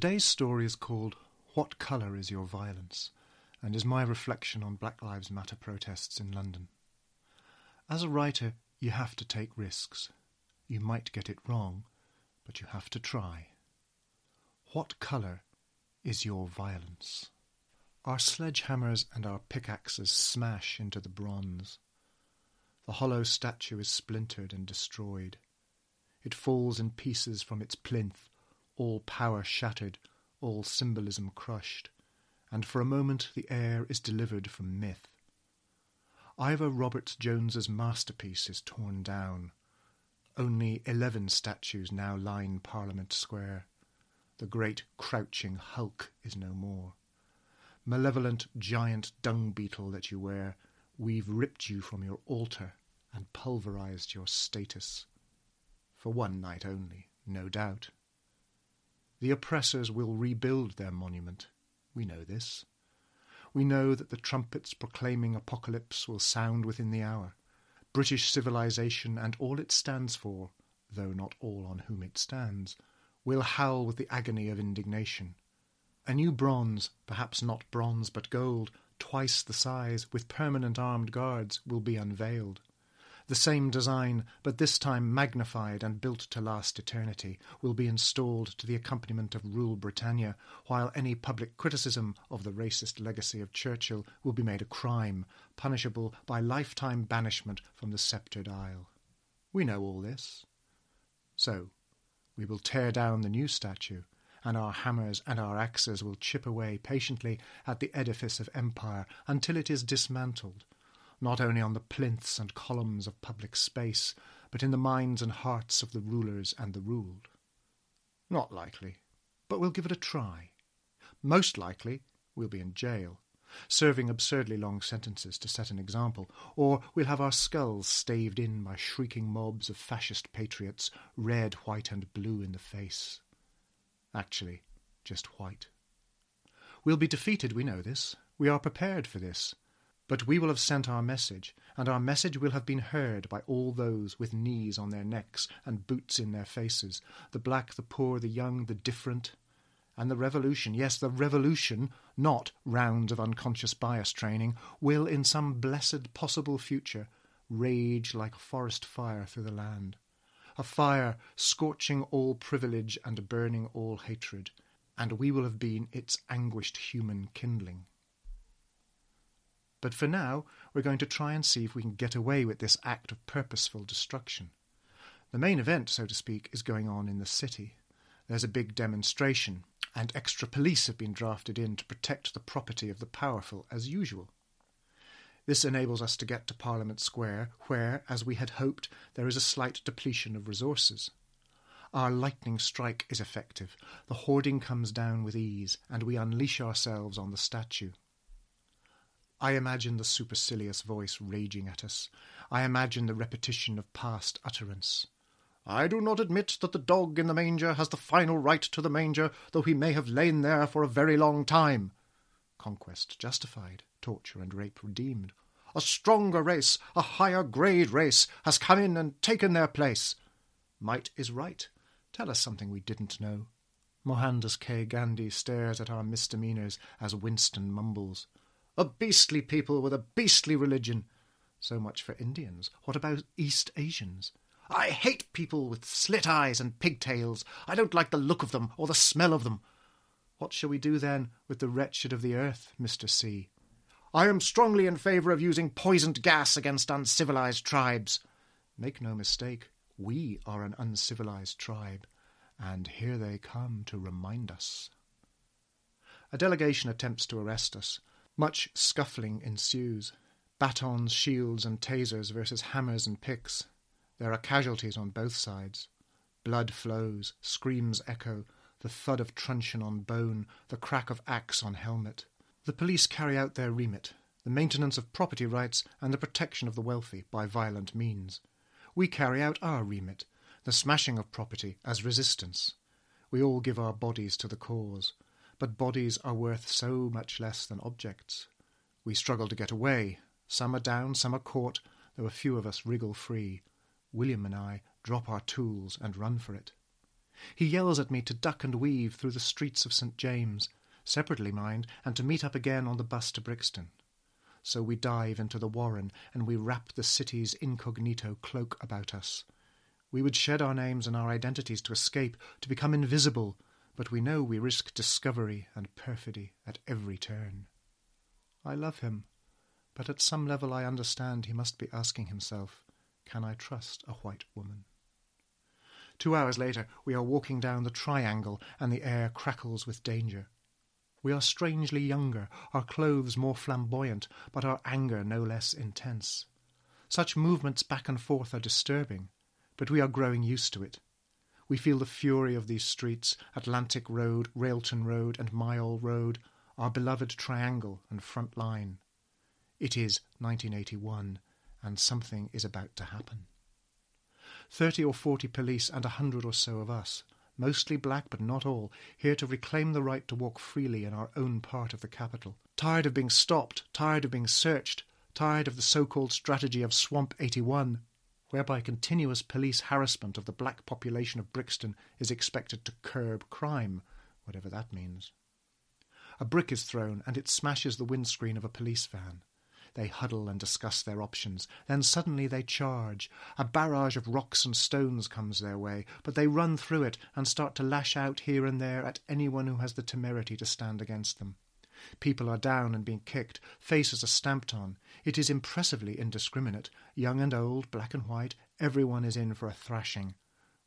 Today's story is called What Colour is Your Violence? and is my reflection on Black Lives Matter protests in London. As a writer, you have to take risks. You might get it wrong, but you have to try. What colour is your violence? Our sledgehammers and our pickaxes smash into the bronze. The hollow statue is splintered and destroyed. It falls in pieces from its plinth, all power shattered, all symbolism crushed, and for a moment the air is delivered from myth. Ivor Roberts Jones's masterpiece is torn down. Only eleven statues now line Parliament Square. The great crouching hulk is no more. Malevolent giant dung beetle that you wear, we've ripped you from your altar and pulverized your status. For one night only, no doubt. The oppressors will rebuild their monument. We know this. We know that the trumpets proclaiming apocalypse will sound within the hour. British civilization and all it stands for, though not all on whom it stands, will howl with the agony of indignation. A new bronze, perhaps not bronze but gold, twice the size, with permanent armed guards, will be unveiled. The same design, but this time magnified and built to last eternity, will be installed to the accompaniment of Rule Britannia, while any public criticism of the racist legacy of Churchill will be made a crime, punishable by lifetime banishment from the sceptred isle. We know all this. So, we will tear down the new statue, and our hammers and our axes will chip away patiently at the edifice of empire until it is dismantled not only on the plinths and columns of public space, but in the minds and hearts of the rulers and the ruled. Not likely, but we'll give it a try. Most likely, we'll be in jail, serving absurdly long sentences to set an example, or we'll have our skulls staved in by shrieking mobs of fascist patriots, red, white, and blue in the face. Actually, just white. We'll be defeated, we know this. We are prepared for this. But we will have sent our message, and our message will have been heard by all those with knees on their necks and boots in their faces the black, the poor, the young, the different. And the revolution, yes, the revolution, not rounds of unconscious bias training, will in some blessed possible future rage like a forest fire through the land. A fire scorching all privilege and burning all hatred, and we will have been its anguished human kindling. But for now, we're going to try and see if we can get away with this act of purposeful destruction. The main event, so to speak, is going on in the city. There's a big demonstration, and extra police have been drafted in to protect the property of the powerful, as usual. This enables us to get to Parliament Square, where, as we had hoped, there is a slight depletion of resources. Our lightning strike is effective, the hoarding comes down with ease, and we unleash ourselves on the statue. I imagine the supercilious voice raging at us. I imagine the repetition of past utterance. I do not admit that the dog in the manger has the final right to the manger, though he may have lain there for a very long time. Conquest justified, torture and rape redeemed. A stronger race, a higher grade race, has come in and taken their place. Might is right. Tell us something we didn't know. Mohandas K. Gandhi stares at our misdemeanours as Winston mumbles. A beastly people with a beastly religion. So much for Indians. What about East Asians? I hate people with slit eyes and pigtails. I don't like the look of them or the smell of them. What shall we do then with the wretched of the earth, Mr. C? I am strongly in favour of using poisoned gas against uncivilized tribes. Make no mistake, we are an uncivilized tribe, and here they come to remind us. A delegation attempts to arrest us, much scuffling ensues. Batons, shields, and tasers versus hammers and picks. There are casualties on both sides. Blood flows, screams echo, the thud of truncheon on bone, the crack of axe on helmet. The police carry out their remit, the maintenance of property rights and the protection of the wealthy by violent means. We carry out our remit, the smashing of property as resistance. We all give our bodies to the cause but bodies are worth so much less than objects. We struggle to get away. Some are down, some are caught, though a few of us wriggle free. William and I drop our tools and run for it. He yells at me to duck and weave through the streets of St. James, separately, mind, and to meet up again on the bus to Brixton. So we dive into the warren, and we wrap the city's incognito cloak about us. We would shed our names and our identities to escape, to become invisible, but we know we risk discovery and perfidy at every turn. I love him, but at some level I understand he must be asking himself, Can I trust a white woman? Two hours later, we are walking down the triangle, and the air crackles with danger. We are strangely younger, our clothes more flamboyant, but our anger no less intense. Such movements back and forth are disturbing, but we are growing used to it. We feel the fury of these streets, Atlantic Road, Railton Road, and Mayall Road, our beloved triangle and front line. It is 1981, and something is about to happen. Thirty or forty police and a hundred or so of us, mostly black but not all, here to reclaim the right to walk freely in our own part of the capital. Tired of being stopped, tired of being searched, tired of the so-called strategy of Swamp 81, whereby continuous police harassment of the black population of Brixton is expected to curb crime, whatever that means. A brick is thrown and it smashes the windscreen of a police van. They huddle and discuss their options. Then suddenly they charge. A barrage of rocks and stones comes their way, but they run through it and start to lash out here and there at anyone who has the temerity to stand against them. People are down and being kicked, faces are stamped on. It is impressively indiscriminate. Young and old, black and white, everyone is in for a thrashing.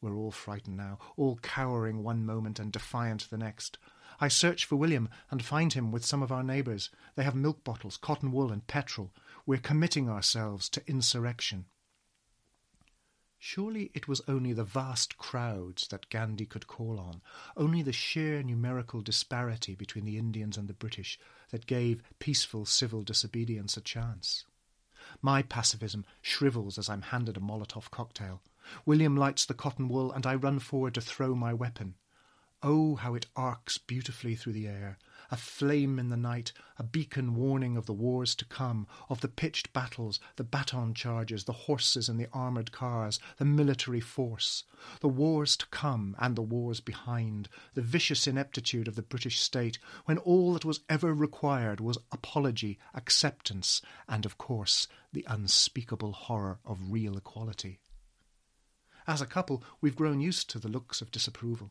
We're all frightened now, all cowering one moment and defiant the next. I search for William and find him with some of our neighbours. They have milk bottles, cotton wool, and petrol. We're committing ourselves to insurrection. Surely it was only the vast crowds that Gandhi could call on, only the sheer numerical disparity between the Indians and the British that gave peaceful civil disobedience a chance. My pacifism shrivels as I'm handed a Molotov cocktail. William lights the cotton wool, and I run forward to throw my weapon. Oh, how it arcs beautifully through the air, a flame in the night, a beacon warning of the wars to come, of the pitched battles, the baton charges, the horses and the armoured cars, the military force, the wars to come and the wars behind, the vicious ineptitude of the British state, when all that was ever required was apology, acceptance, and, of course, the unspeakable horror of real equality. As a couple, we've grown used to the looks of disapproval.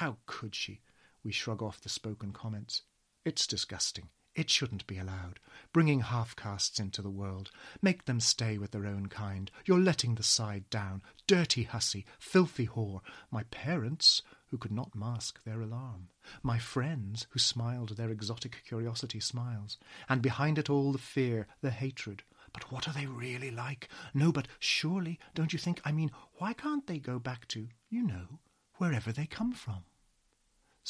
How could she? We shrug off the spoken comments. It's disgusting. It shouldn't be allowed. Bringing half castes into the world. Make them stay with their own kind. You're letting the side down. Dirty hussy. Filthy whore. My parents, who could not mask their alarm. My friends, who smiled their exotic curiosity smiles. And behind it all the fear, the hatred. But what are they really like? No, but surely, don't you think, I mean, why can't they go back to, you know, wherever they come from?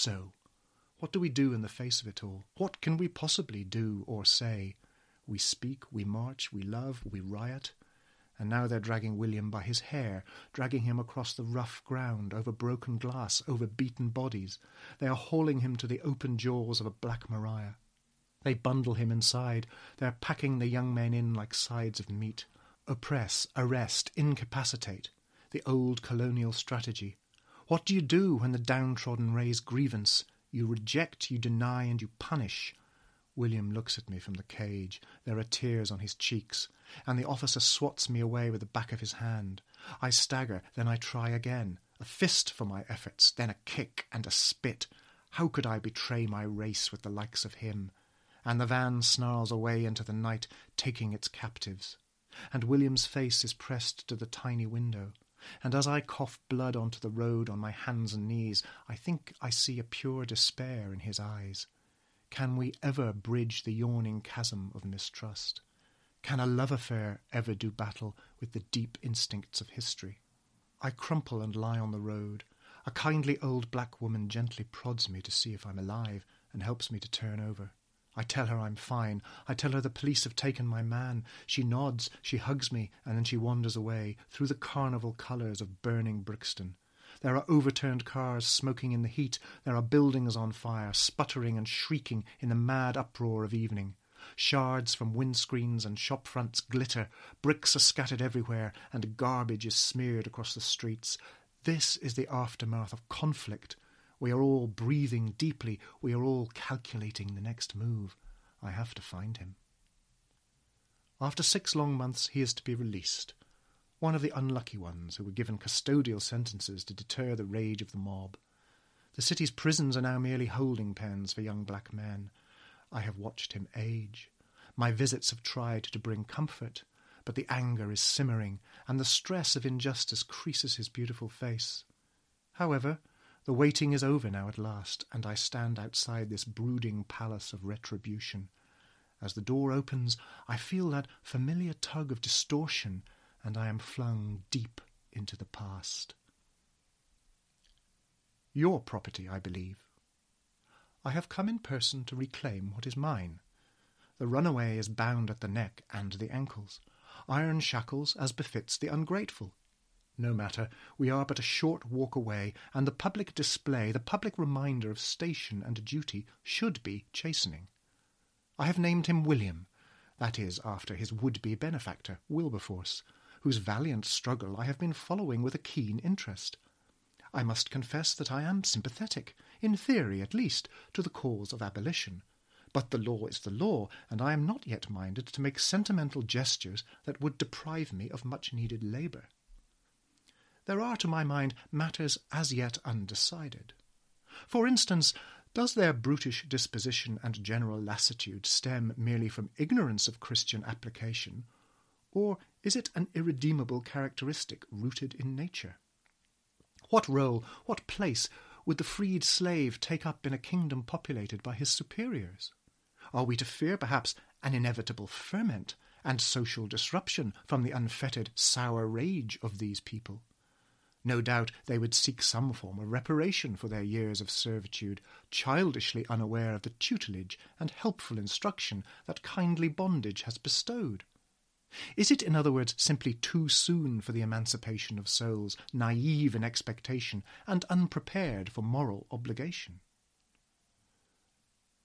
So, what do we do in the face of it all? What can we possibly do or say? We speak, we march, we love, we riot. And now they're dragging William by his hair, dragging him across the rough ground, over broken glass, over beaten bodies. They are hauling him to the open jaws of a Black Maria. They bundle him inside. They're packing the young men in like sides of meat. Oppress, arrest, incapacitate. The old colonial strategy. What do you do when the downtrodden raise grievance? You reject, you deny, and you punish. William looks at me from the cage. There are tears on his cheeks, and the officer swats me away with the back of his hand. I stagger, then I try again. A fist for my efforts, then a kick and a spit. How could I betray my race with the likes of him? And the van snarls away into the night, taking its captives. And William's face is pressed to the tiny window and as I cough blood onto the road on my hands and knees, I think I see a pure despair in his eyes. Can we ever bridge the yawning chasm of mistrust? Can a love affair ever do battle with the deep instincts of history? I crumple and lie on the road. A kindly old black woman gently prods me to see if I'm alive and helps me to turn over. I tell her I'm fine. I tell her the police have taken my man. She nods, she hugs me, and then she wanders away through the carnival colours of burning Brixton. There are overturned cars smoking in the heat. There are buildings on fire, sputtering and shrieking in the mad uproar of evening. Shards from windscreens and shop fronts glitter. Bricks are scattered everywhere, and garbage is smeared across the streets. This is the aftermath of conflict. We are all breathing deeply. We are all calculating the next move. I have to find him. After six long months, he is to be released. One of the unlucky ones who were given custodial sentences to deter the rage of the mob. The city's prisons are now merely holding pens for young black men. I have watched him age. My visits have tried to bring comfort, but the anger is simmering, and the stress of injustice creases his beautiful face. However, the waiting is over now at last, and I stand outside this brooding palace of retribution. As the door opens, I feel that familiar tug of distortion, and I am flung deep into the past. Your property, I believe. I have come in person to reclaim what is mine. The runaway is bound at the neck and the ankles, iron shackles as befits the ungrateful. No matter, we are but a short walk away, and the public display, the public reminder of station and duty, should be chastening. I have named him William, that is, after his would-be benefactor, Wilberforce, whose valiant struggle I have been following with a keen interest. I must confess that I am sympathetic, in theory at least, to the cause of abolition. But the law is the law, and I am not yet minded to make sentimental gestures that would deprive me of much needed labour. There are, to my mind, matters as yet undecided. For instance, does their brutish disposition and general lassitude stem merely from ignorance of Christian application, or is it an irredeemable characteristic rooted in nature? What role, what place would the freed slave take up in a kingdom populated by his superiors? Are we to fear, perhaps, an inevitable ferment and social disruption from the unfettered sour rage of these people? No doubt they would seek some form of reparation for their years of servitude, childishly unaware of the tutelage and helpful instruction that kindly bondage has bestowed. Is it, in other words, simply too soon for the emancipation of souls, naive in expectation and unprepared for moral obligation?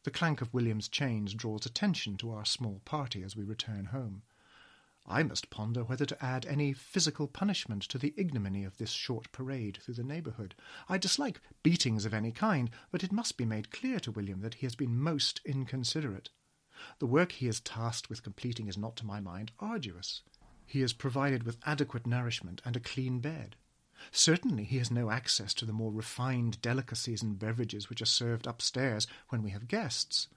The clank of William's chains draws attention to our small party as we return home. I must ponder whether to add any physical punishment to the ignominy of this short parade through the neighbourhood. I dislike beatings of any kind, but it must be made clear to William that he has been most inconsiderate. The work he is tasked with completing is not, to my mind, arduous. He is provided with adequate nourishment and a clean bed. Certainly he has no access to the more refined delicacies and beverages which are served upstairs when we have guests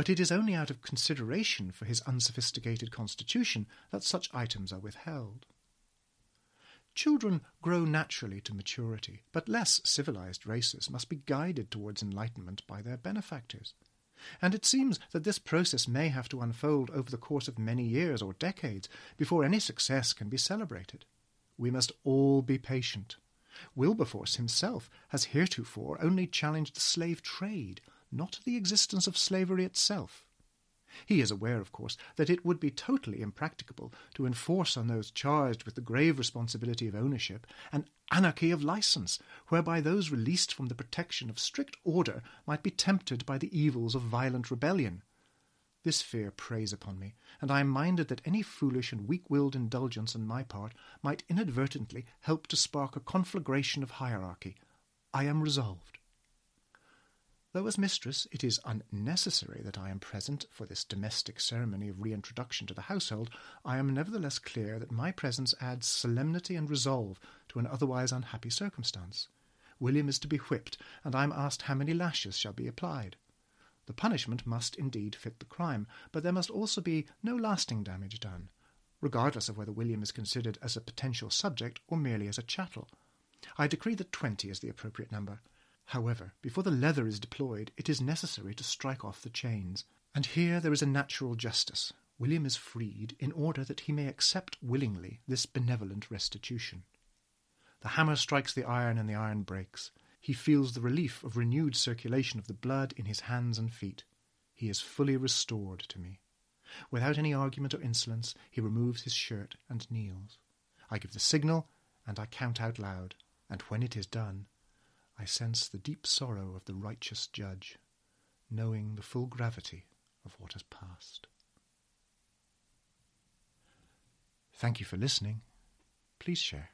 but it is only out of consideration for his unsophisticated constitution that such items are withheld. Children grow naturally to maturity, but less civilized races must be guided towards enlightenment by their benefactors. And it seems that this process may have to unfold over the course of many years or decades before any success can be celebrated. We must all be patient. Wilberforce himself has heretofore only challenged the slave trade not the existence of slavery itself. He is aware, of course, that it would be totally impracticable to enforce on those charged with the grave responsibility of ownership an anarchy of license, whereby those released from the protection of strict order might be tempted by the evils of violent rebellion. This fear preys upon me, and I am minded that any foolish and weak willed indulgence on my part might inadvertently help to spark a conflagration of hierarchy. I am resolved. Though as mistress it is unnecessary that I am present for this domestic ceremony of reintroduction to the household, I am nevertheless clear that my presence adds solemnity and resolve to an otherwise unhappy circumstance. William is to be whipped, and I am asked how many lashes shall be applied. The punishment must indeed fit the crime, but there must also be no lasting damage done, regardless of whether William is considered as a potential subject or merely as a chattel. I decree that twenty is the appropriate number. However, before the leather is deployed, it is necessary to strike off the chains. And here there is a natural justice. William is freed in order that he may accept willingly this benevolent restitution. The hammer strikes the iron and the iron breaks. He feels the relief of renewed circulation of the blood in his hands and feet. He is fully restored to me. Without any argument or insolence, he removes his shirt and kneels. I give the signal, and I count out loud, and when it is done, I sense the deep sorrow of the righteous judge, knowing the full gravity of what has passed. Thank you for listening. Please share.